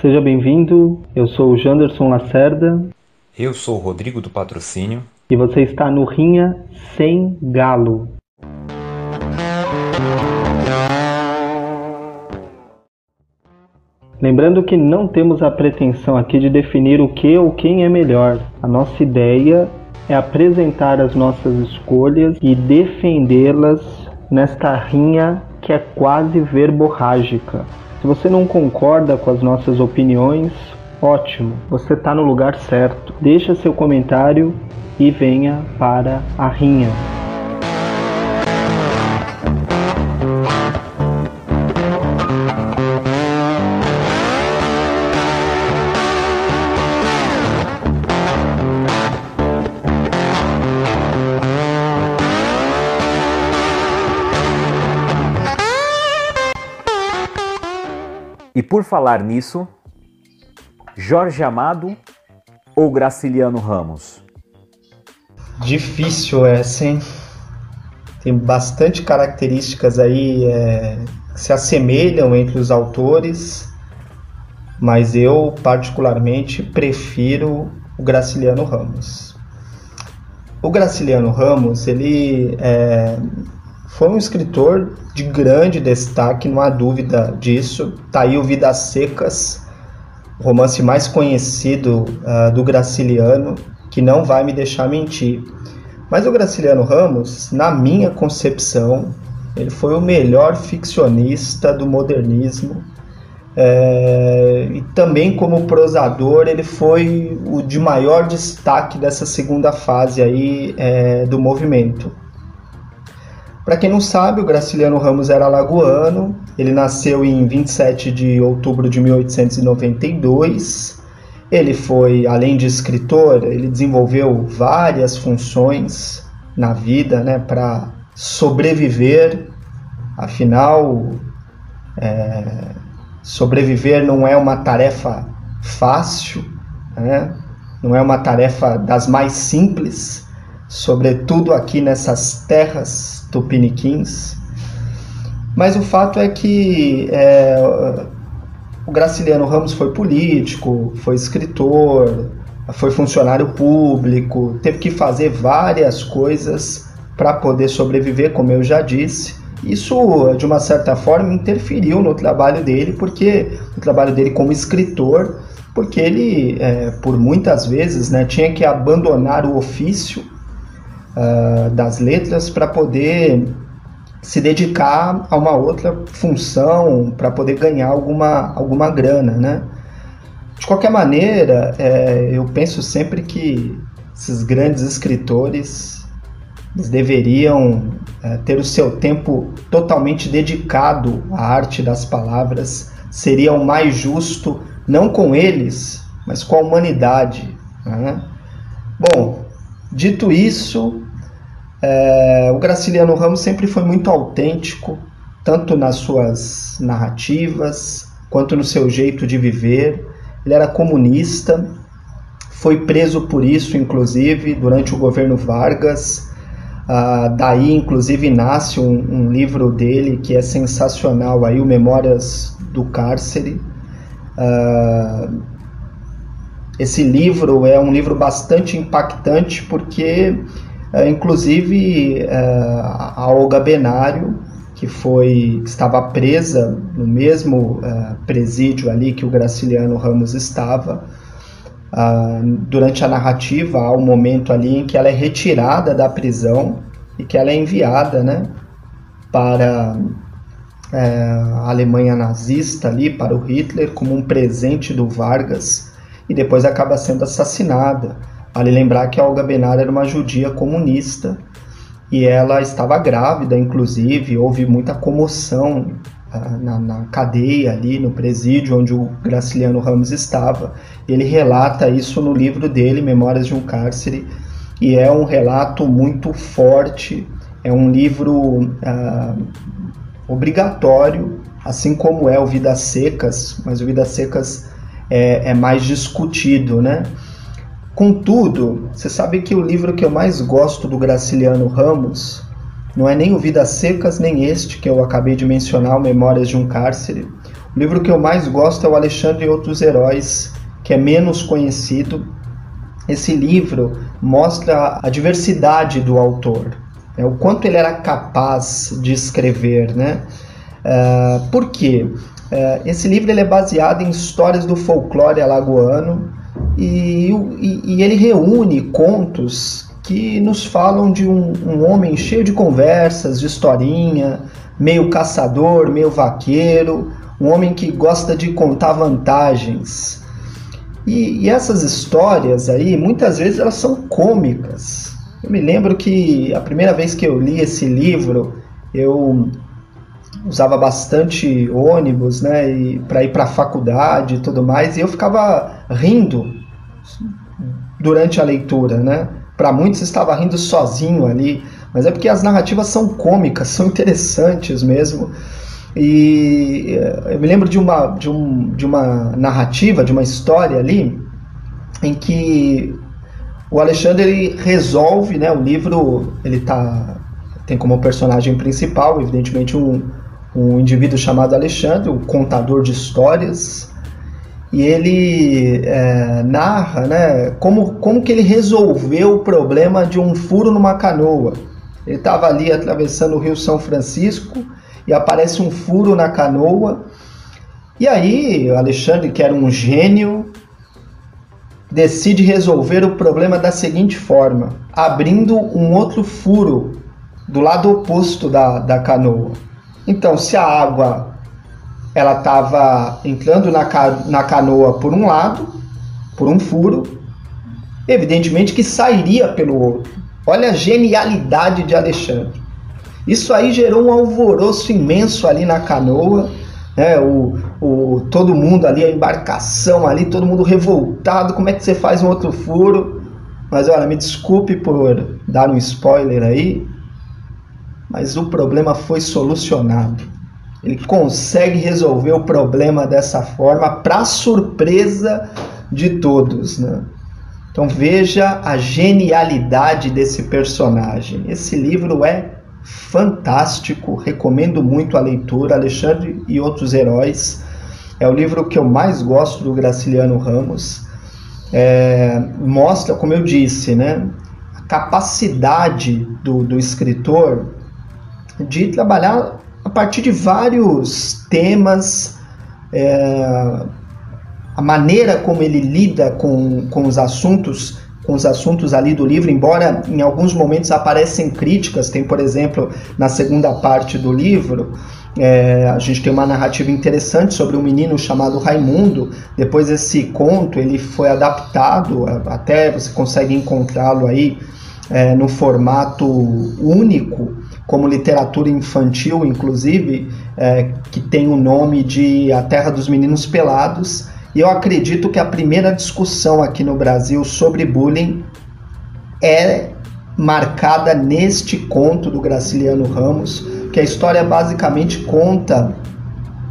Seja bem-vindo, eu sou o Janderson Lacerda. Eu sou o Rodrigo do Patrocínio. E você está no Rinha Sem Galo. Lembrando que não temos a pretensão aqui de definir o que ou quem é melhor. A nossa ideia é apresentar as nossas escolhas e defendê-las nesta rinha que é quase verborrágica. Você não concorda com as nossas opiniões, ótimo, você está no lugar certo. Deixa seu comentário e venha para a rinha. Por falar nisso, Jorge Amado ou Graciliano Ramos? Difícil essa, hein? Tem bastante características aí é, que se assemelham entre os autores, mas eu particularmente prefiro o Graciliano Ramos. O Graciliano Ramos, ele é, foi um escritor de grande destaque, não há dúvida disso. Tá aí o Vidas Secas, o romance mais conhecido uh, do Graciliano, que não vai me deixar mentir. Mas o Graciliano Ramos, na minha concepção, ele foi o melhor ficcionista do modernismo. É, e também como prosador, ele foi o de maior destaque dessa segunda fase aí é, do movimento. Para quem não sabe, o Graciliano Ramos era lagoano. Ele nasceu em 27 de outubro de 1892. Ele foi, além de escritor, ele desenvolveu várias funções na vida, né, para sobreviver. Afinal, é, sobreviver não é uma tarefa fácil, né? não é uma tarefa das mais simples, sobretudo aqui nessas terras tupiniquins. Mas o fato é que é, o Graciliano Ramos foi político, foi escritor, foi funcionário público, teve que fazer várias coisas para poder sobreviver, como eu já disse. Isso, de uma certa forma, interferiu no trabalho dele, porque no trabalho dele como escritor, porque ele, é, por muitas vezes, né, tinha que abandonar o ofício uh, das letras para poder se dedicar a uma outra função, para poder ganhar alguma, alguma grana, né? De qualquer maneira, é, eu penso sempre que esses grandes escritores eles deveriam é, ter o seu tempo totalmente dedicado à arte das palavras. Seria o mais justo, não com eles, mas com a humanidade. Né? Bom, dito isso, é, o Graciliano Ramos sempre foi muito autêntico, tanto nas suas narrativas quanto no seu jeito de viver. Ele era comunista, foi preso por isso, inclusive, durante o governo Vargas. Ah, daí, inclusive, nasce um, um, livro dele que é sensacional, aí, o Memórias do Cárcere. Ah, esse livro é um livro bastante impactante porque inclusive, é, a Olga Benário, que foi que estava presa no mesmo é, presídio ali que o Graciliano Ramos estava, durante a narrativa há um momento ali em que ela é retirada da prisão e que ela é enviada, né, para a Alemanha nazista ali, para o Hitler, como um presente do Vargas, e depois acaba sendo assassinada. Vale lembrar que Olga Benar era uma judia comunista e ela estava grávida, inclusive, houve muita comoção uh, na, na, cadeia ali, no presídio onde o Graciliano Ramos estava. Ele relata isso no livro dele, Memórias de um Cárcere, e é um relato muito forte, é um livro uh, obrigatório, assim como é o Vidas Secas, mas o Vidas Secas é, é mais discutido, né? Contudo, você sabe que o livro que eu mais gosto do Graciliano Ramos não é nem o Vidas Secas, nem este que eu acabei de mencionar, Memórias de um Cárcere. O O livro que eu mais gosto é o Alexandre e Outros Heróis, que é menos conhecido. Esse livro mostra a diversidade do autor, né? o quanto ele era capaz de escrever, né? Uh, por quê? Uh, esse livro ele é baseado em histórias do folclore alagoano e, e, ele reúne contos que nos falam de um, um, homem cheio de conversas, de historinha, meio caçador, meio vaqueiro, um homem que gosta de contar vantagens. E, e essas histórias aí, muitas vezes elas são cômicas. Eu me lembro que a primeira vez que eu li esse livro, eu usava bastante ônibus, né, para ir para a faculdade e tudo mais, e eu ficava rindo durante a leitura, né? Para muitos estava rindo sozinho ali, mas é porque as narrativas são cômicas, são interessantes mesmo. E eh, eu me lembro de uma, de, um, de uma narrativa, de uma história ali, em que o Alexandre ele resolve, né, o livro ele tá, tem como personagem principal, evidentemente, um, um indivíduo chamado Alexandre, o contador de histórias, e ele é, narra né, como, como que ele resolveu o problema de um furo numa canoa. Ele estava ali atravessando o rio São Francisco e aparece um furo na canoa. E aí, Alexandre, que era um gênio, decide resolver o problema da seguinte forma: abrindo um outro furo do lado oposto da, da canoa. Então, se a água ela estava entrando na, na canoa por um lado, por um furo, evidentemente que sairia pelo outro. Olha a genialidade de Alexandre. Isso aí gerou um alvoroço imenso ali na canoa, né? O, o, todo mundo ali, a embarcação ali, todo mundo revoltado. Como é que você faz um outro furo? Mas olha, me desculpe por dar um spoiler aí, mas o problema foi solucionado. Ele consegue resolver o problema dessa forma, para surpresa de todos. Né? Então veja a genialidade desse personagem. Esse livro é fantástico, recomendo muito a leitura. Alexandre e Outros Heróis é o livro que eu mais gosto do Graciliano Ramos. É, mostra, como eu disse, né, a capacidade do, do escritor de trabalhar a partir de vários temas, é, a maneira como ele lida com, com os assuntos com os assuntos ali do livro, embora em alguns momentos aparecem críticas, tem por exemplo na segunda parte do livro é, a gente tem uma narrativa interessante sobre um menino chamado Raimundo. Depois esse conto ele foi adaptado, até você consegue encontrá-lo aí é, no formato único como literatura infantil, inclusive, é, que tem o nome de A Terra dos Meninos Pelados. E eu acredito que a primeira discussão aqui no Brasil sobre bullying é marcada neste conto do Graciliano Ramos, que a história basicamente conta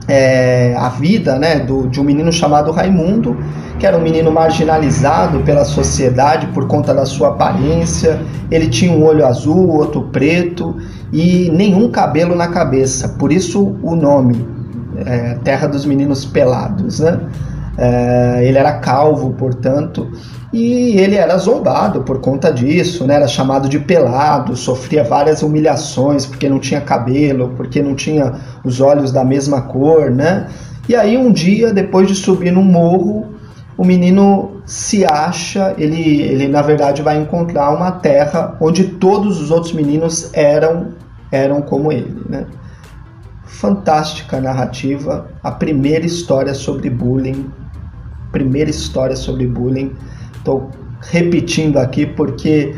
é, a vida né, do, de um menino chamado Raimundo, que era um menino marginalizado pela sociedade por conta da sua aparência. Ele tinha um olho azul, outro preto e nenhum cabelo na cabeça. Por isso o nome, é, Terra dos Meninos Pelados. Né? É, ele era calvo, portanto, e ele era zombado por conta disso, né? era chamado de pelado, sofria várias humilhações porque não tinha cabelo, porque não tinha os olhos da mesma cor, né? E aí um dia, depois de subir num morro, o menino se acha, ele, ele na verdade vai encontrar uma terra onde todos os outros meninos eram eram como ele, né? Fantástica narrativa, a primeira história sobre bullying, primeira história sobre bullying Estou repetindo aqui porque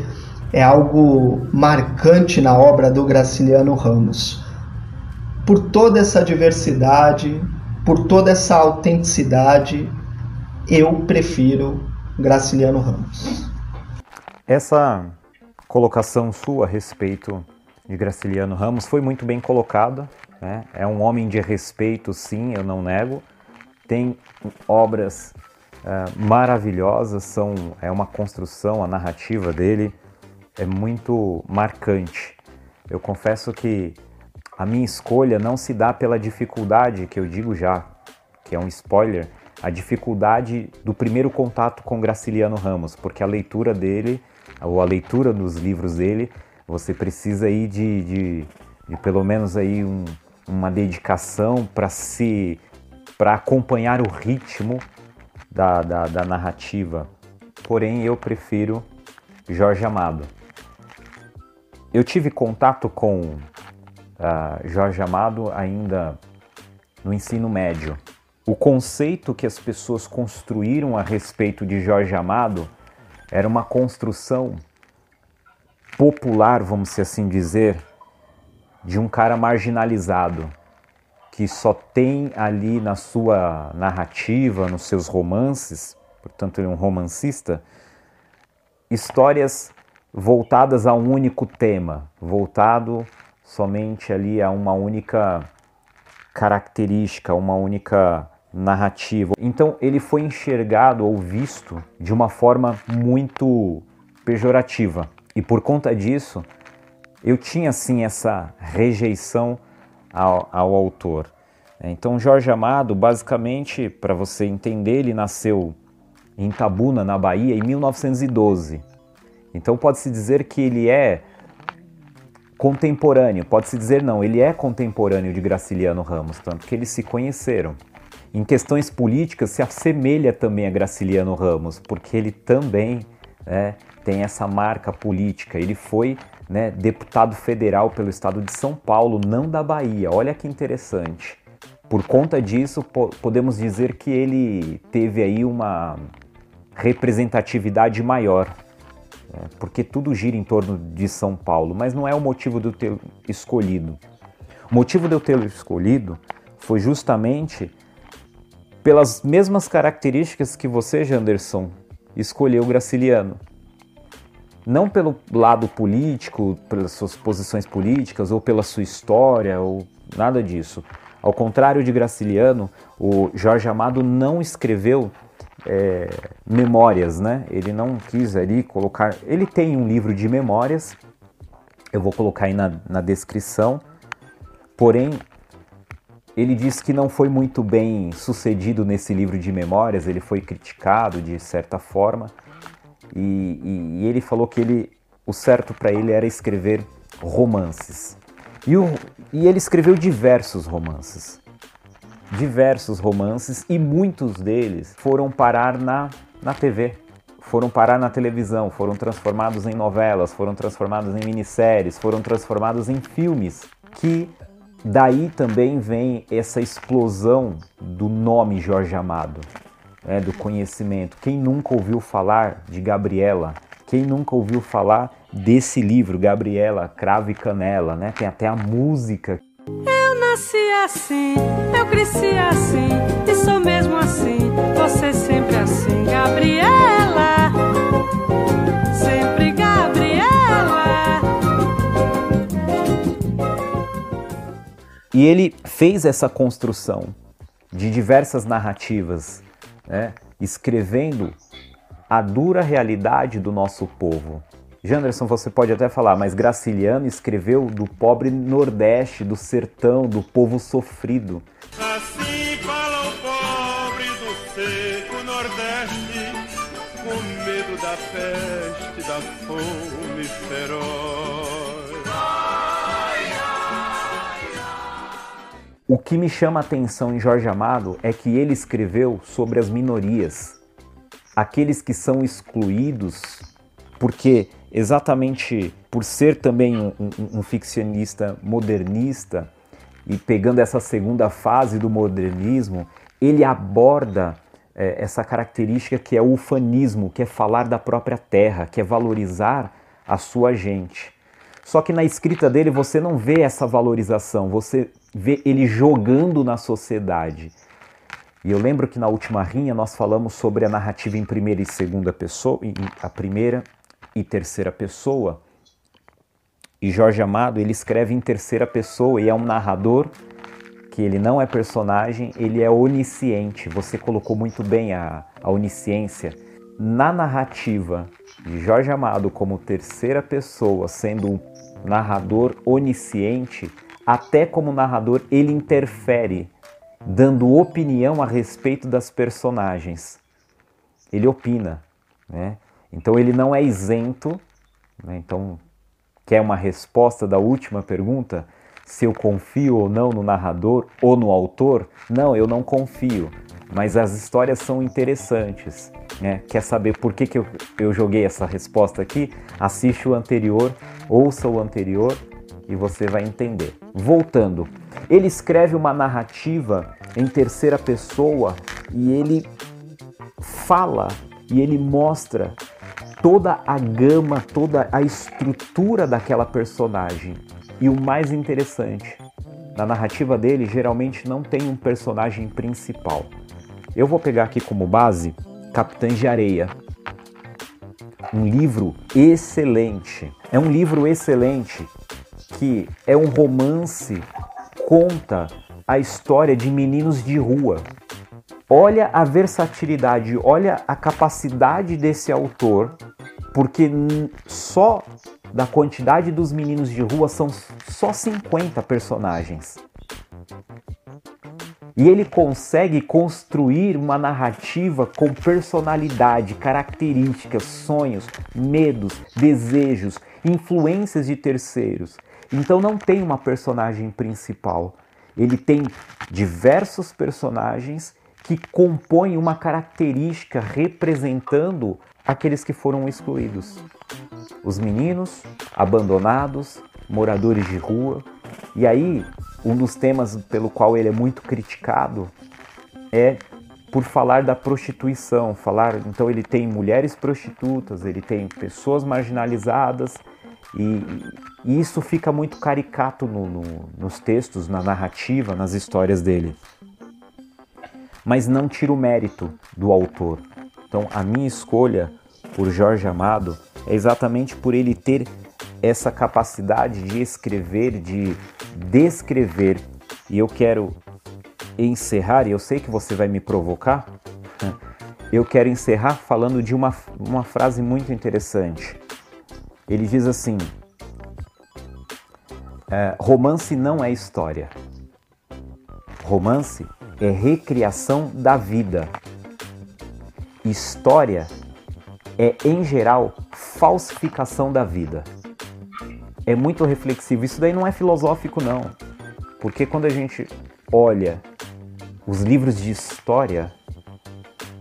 é algo marcante na obra do Graciliano Ramos. Por toda essa diversidade, por toda essa autenticidade, eu prefiro Graciliano Ramos. Essa colocação sua a respeito de Graciliano Ramos foi muito bem colocada. Né? É um homem de respeito, sim, eu não nego. Tem obras é, maravilhosas, são, é uma construção, a narrativa dele é muito marcante. Eu confesso que a minha escolha não se dá pela dificuldade, que eu digo já, que é um spoiler, a dificuldade do primeiro contato com Graciliano Ramos, porque a leitura dele, ou a leitura dos livros dele, você precisa aí de, de, de pelo menos aí um, uma dedicação para se para acompanhar o ritmo da, da, da narrativa. Porém, eu prefiro Jorge Amado. Eu tive contato com uh, Jorge Amado ainda no ensino médio. O conceito que as pessoas construíram a respeito de Jorge Amado era uma construção popular, vamos assim dizer, de um cara marginalizado, que só tem ali na sua narrativa, nos seus romances, portanto ele é um romancista, histórias voltadas a um único tema, voltado somente ali a uma única característica, uma única narrativa. Então ele foi enxergado ou visto de uma forma muito pejorativa. E por conta disso, eu tinha sim essa rejeição ao, ao autor. Então Jorge Amado, basicamente, para você entender, ele nasceu em Tabuna, na Bahia, em 1912. Então pode-se dizer que ele é contemporâneo, pode-se dizer não, ele é contemporâneo de Graciliano Ramos, tanto que eles se conheceram. Em questões políticas, se assemelha também a Graciliano Ramos, porque ele também né, tem essa marca política. Ele foi né, deputado federal pelo estado de São Paulo, não da Bahia. Olha que interessante. Por conta disso, po podemos dizer que ele teve aí uma representatividade maior, né, porque tudo gira em torno de São Paulo, mas não é o motivo eu ter escolhido. O motivo de eu ter escolhido foi justamente pelas mesmas características que você, Janderson, escolheu Graciliano. Não pelo lado político, pelas suas posições políticas, ou pela sua história, ou nada disso. Ao contrário de Graciliano, o Jorge Amado não escreveu é, memórias, né? Ele não quis ali colocar. Ele tem um livro de memórias, eu vou colocar aí na, na descrição, porém ele diz que não foi muito bem sucedido nesse livro de memórias, ele foi criticado de certa forma, e, e, e ele falou que ele, o certo para ele era escrever romances. E, o, e ele escreveu diversos romances. Diversos romances, e muitos deles foram parar na, na TV, foram parar na televisão, foram transformados em novelas, foram transformados em minisséries, foram transformados em filmes que Daí também vem essa explosão do nome Jorge Amado, né, do conhecimento. Quem nunca ouviu falar de Gabriela? Quem nunca ouviu falar desse livro, Gabriela, Cravo e Canela, né? Tem até a música. Eu nasci assim, eu cresci assim, e sou mesmo assim, você sempre assim, Gabriela. Sempre E ele fez essa construção de diversas narrativas, né, escrevendo a dura realidade do nosso povo. Janderson, você pode até falar, mas Graciliano escreveu do pobre Nordeste, do sertão, do povo sofrido. Assim fala o pobre do seco Nordeste, com medo da peste, da fome feroz. O que me chama a atenção em Jorge Amado é que ele escreveu sobre as minorias, aqueles que são excluídos, porque exatamente por ser também um, um, um ficcionista modernista e pegando essa segunda fase do modernismo, ele aborda é, essa característica que é o ufanismo, que é falar da própria terra, que é valorizar a sua gente. Só que na escrita dele você não vê essa valorização, você ver ele jogando na sociedade. E eu lembro que na última rinha nós falamos sobre a narrativa em primeira e segunda pessoa, a primeira e terceira pessoa. E Jorge Amado, ele escreve em terceira pessoa e é um narrador que ele não é personagem, ele é onisciente. Você colocou muito bem a, a onisciência. Na narrativa de Jorge Amado como terceira pessoa, sendo um narrador onisciente, até como narrador ele interfere dando opinião a respeito das personagens. Ele opina, né? Então ele não é isento. Né? Então, quer uma resposta da última pergunta? Se eu confio ou não no narrador ou no autor? Não, eu não confio. Mas as histórias são interessantes. Né? Quer saber por que, que eu, eu joguei essa resposta aqui? Assiste o anterior, ouça o anterior e você vai entender. Voltando, ele escreve uma narrativa em terceira pessoa e ele fala e ele mostra toda a gama, toda a estrutura daquela personagem. E o mais interessante, na narrativa dele geralmente não tem um personagem principal. Eu vou pegar aqui como base Capitães de Areia. Um livro excelente. É um livro excelente que é um romance, conta a história de meninos de rua. Olha a versatilidade, olha a capacidade desse autor, porque só da quantidade dos meninos de rua são só 50 personagens. E ele consegue construir uma narrativa com personalidade, características, sonhos, medos, desejos, influências de terceiros. Então não tem uma personagem principal. Ele tem diversos personagens que compõem uma característica representando aqueles que foram excluídos. Os meninos, abandonados, moradores de rua. E aí, um dos temas pelo qual ele é muito criticado é por falar da prostituição, falar, então ele tem mulheres prostitutas, ele tem pessoas marginalizadas e, e isso fica muito caricato no, no, nos textos, na narrativa, nas histórias dele. Mas não tira o mérito do autor. Então a minha escolha por Jorge Amado é exatamente por ele ter essa capacidade de escrever, de descrever. E eu quero encerrar, e eu sei que você vai me provocar, eu quero encerrar falando de uma, uma frase muito interessante. Ele diz assim: é, romance não é história. Romance é recriação da vida. História é, em geral, falsificação da vida. É muito reflexivo. Isso daí não é filosófico, não. Porque quando a gente olha os livros de história,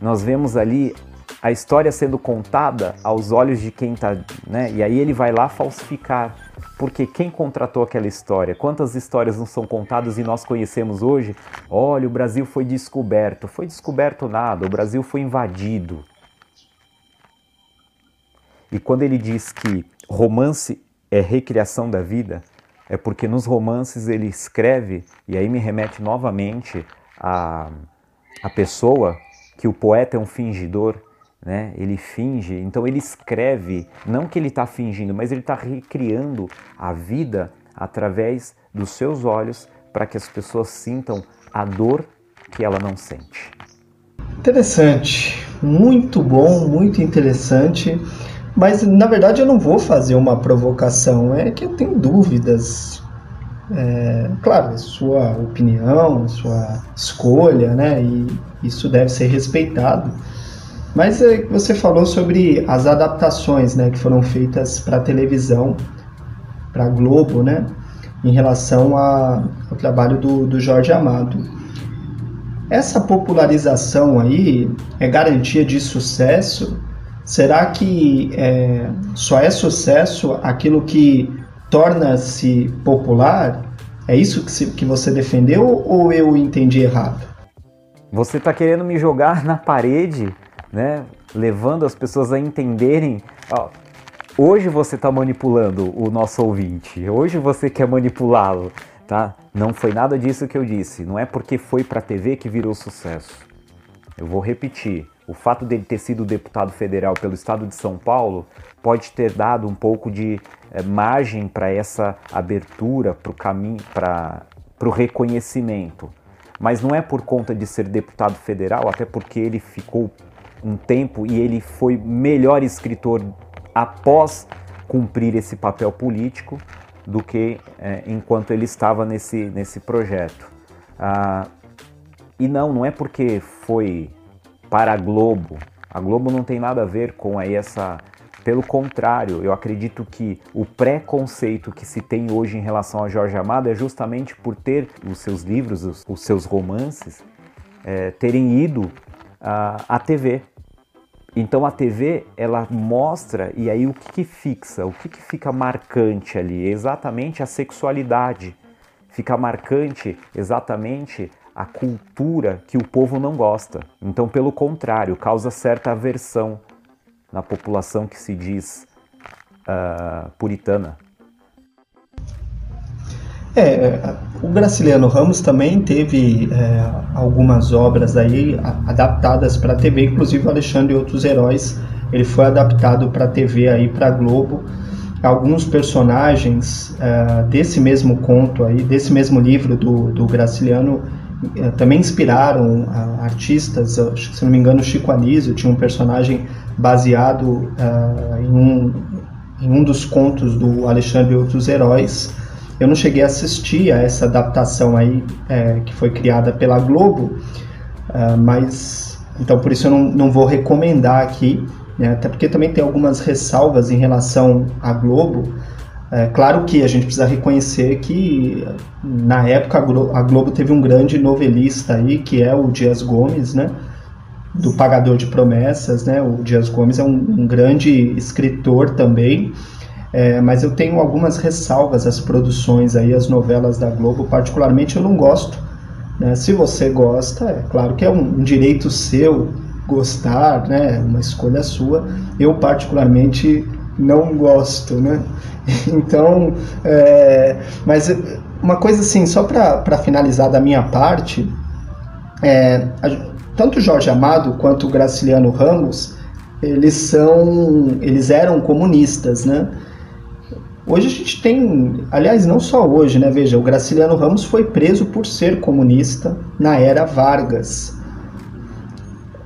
nós vemos ali a história sendo contada aos olhos de quem está, né? E aí ele vai lá falsificar. Porque quem contratou aquela história? Quantas histórias não são contadas e nós conhecemos hoje? Olha, o Brasil foi descoberto. Foi descoberto nada, o Brasil foi invadido. E quando ele diz que romance é recriação da vida, é porque nos romances ele escreve, e aí me remete novamente a, a pessoa que o poeta é um fingidor, né? Ele finge, então ele escreve, não que ele está fingindo, mas ele está recriando a vida através dos seus olhos para que as pessoas sintam a dor que ela não sente. Interessante, muito bom, muito interessante. Mas na verdade eu não vou fazer uma provocação, é que eu tenho dúvidas. É, claro, sua opinião, sua escolha, né? E isso deve ser respeitado. Mas é, você falou sobre as adaptações, né, que foram feitas para televisão, para Globo, né, em relação a, ao trabalho do, do Jorge Amado. Essa popularização aí é garantia de sucesso Será que é, só é sucesso aquilo que torna-se popular? É isso que, se, que você defendeu ou eu entendi errado? Você está querendo me jogar na parede, né? Levando as pessoas a entenderem. Ó, hoje você está manipulando o nosso ouvinte. Hoje você quer manipulá-lo, tá? Não foi nada disso que eu disse. Não é porque foi para a TV que virou sucesso. Eu vou repetir o fato dele ter sido deputado federal pelo estado de São Paulo pode ter dado um pouco de é, margem para essa abertura, para o caminho, para o reconhecimento. Mas não é por conta de ser deputado federal, até porque ele ficou um tempo e ele foi melhor escritor após cumprir esse papel político do que é, enquanto ele estava nesse, nesse projeto. Ah, E não, não é porque foi para a Globo. A Globo não tem nada a ver com aí essa. Pelo contrário, eu acredito que o preconceito que se tem hoje em relação a Jorge Amado é justamente por ter os seus livros, os, os seus romances, é, terem ido à TV. Então a TV ela mostra e aí o que, que fixa, o que, que fica marcante ali? Exatamente a sexualidade. Fica marcante exatamente a cultura que o povo não gosta. Então, pelo contrário, causa certa aversão na população que se diz uh, puritana. É, é, o Graciliano Ramos também teve é, algumas obras aí adaptadas para a TV, inclusive o Alexandre e Outros Heróis, ele foi adaptado para a TV aí para Globo. Alguns personagens é, desse mesmo conto aí, desse mesmo livro do, do Graciliano, também inspiraram artistas, acho que se não me engano Chico Anísio tinha um personagem baseado é, em, um, em um dos contos do Alexandre e Outros Heróis, eu não cheguei a assistir a essa adaptação aí é, que foi criada pela Globo, uh, mas então por isso eu não, não vou recomendar aqui, né, até porque também tem algumas ressalvas em relação à Globo. É, claro que a gente precisa reconhecer que na época a Globo teve um grande novelista aí, que é o Dias Gomes, né? Do Pagador de Promessas, né? O Dias Gomes é um, um grande escritor também. É, mas eu tenho algumas ressalvas às produções aí, as novelas da Globo, particularmente eu não gosto. Né? Se você gosta, é claro que é um, um direito seu gostar, né? Uma escolha sua. Eu particularmente não gosto, né? Então, é, mas uma coisa assim, só para finalizar da minha parte, é, a, tanto Jorge Amado quanto Graciliano Ramos, eles são, eles eram comunistas, né? Hoje a gente tem, aliás, não só hoje, né? Veja, o Graciliano Ramos foi preso por ser comunista na era Vargas.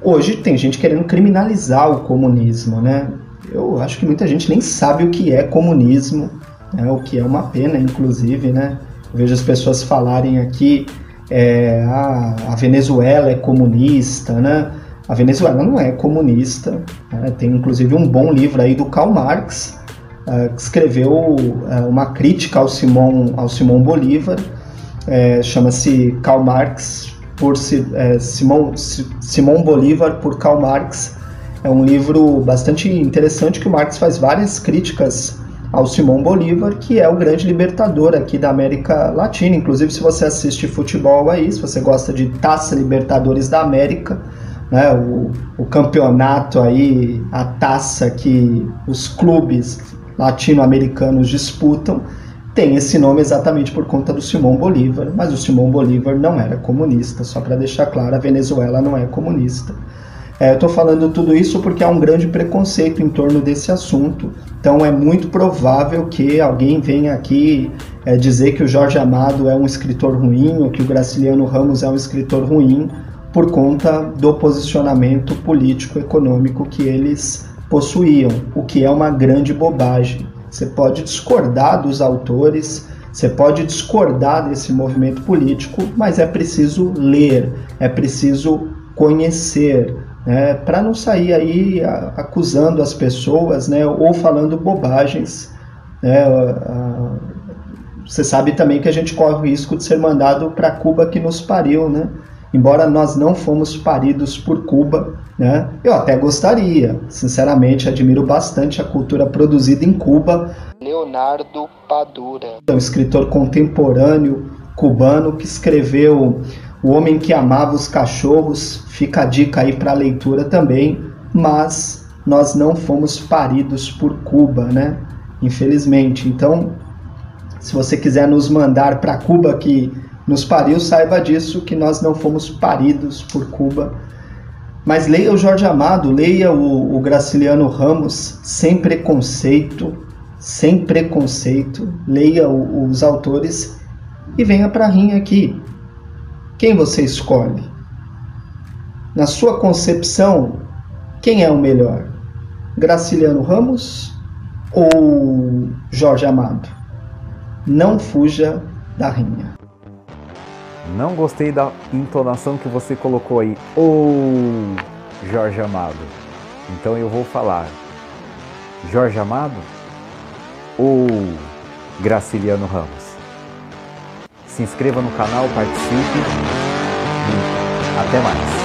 Hoje tem gente querendo criminalizar o comunismo, né? Eu acho que muita gente nem sabe o que é comunismo, né? o que é uma pena, inclusive, né? Eu vejo as pessoas falarem aqui, é, ah, a Venezuela é comunista, né? A Venezuela não é comunista, né? tem inclusive um bom livro aí do Karl Marx, uh, escreveu uh, uma crítica ao Simão, ao Simão Bolívar, é, chama-se Karl Marx por é, Simão, Simão Bolívar por Karl Marx. É um livro bastante interessante que o Marx faz várias críticas ao Simão Bolívar, que é o grande libertador aqui da América Latina. Inclusive, se você assiste futebol aí, se você gosta de Taça Libertadores da América, né, o, o campeonato aí, a taça que os clubes latino-americanos disputam, tem esse nome exatamente por conta do Simão Bolívar, mas o Simão Bolívar não era comunista, só para deixar claro, a Venezuela não é comunista. É, eu estou falando tudo isso porque há um grande preconceito em torno desse assunto, então é muito provável que alguém venha aqui é, dizer que o Jorge Amado é um escritor ruim ou que o Graciliano Ramos é um escritor ruim por conta do posicionamento político-econômico que eles possuíam, o que é uma grande bobagem. Você pode discordar dos autores, você pode discordar desse movimento político, mas é preciso ler, é preciso conhecer, né, para não sair aí acusando as pessoas, né, ou falando bobagens. Né, você sabe também que a gente corre o risco de ser mandado para Cuba que nos pariu, né? embora nós não fomos paridos por Cuba, né? Eu até gostaria, sinceramente, admiro bastante a cultura produzida em Cuba. Leonardo Padura, um escritor contemporâneo cubano que escreveu O Homem que Amava os Cachorros, fica a dica aí para leitura também, mas nós não fomos paridos por Cuba, né? Infelizmente. Então, se você quiser nos mandar para Cuba que nos pariu, saiba disso que nós não fomos paridos por Cuba. Mas leia o Jorge Amado, leia o, o Graciliano Ramos sem preconceito, sem preconceito, leia o, os autores e venha para a rinha aqui. Quem você escolhe? Na sua concepção, quem é o melhor? Graciliano Ramos ou Jorge Amado? Não fuja da rinha. Não gostei da entonação que você colocou aí. Ou Jorge Amado. Então eu vou falar Jorge Amado ou Graciliano Ramos. Se inscreva no canal, participe e até mais.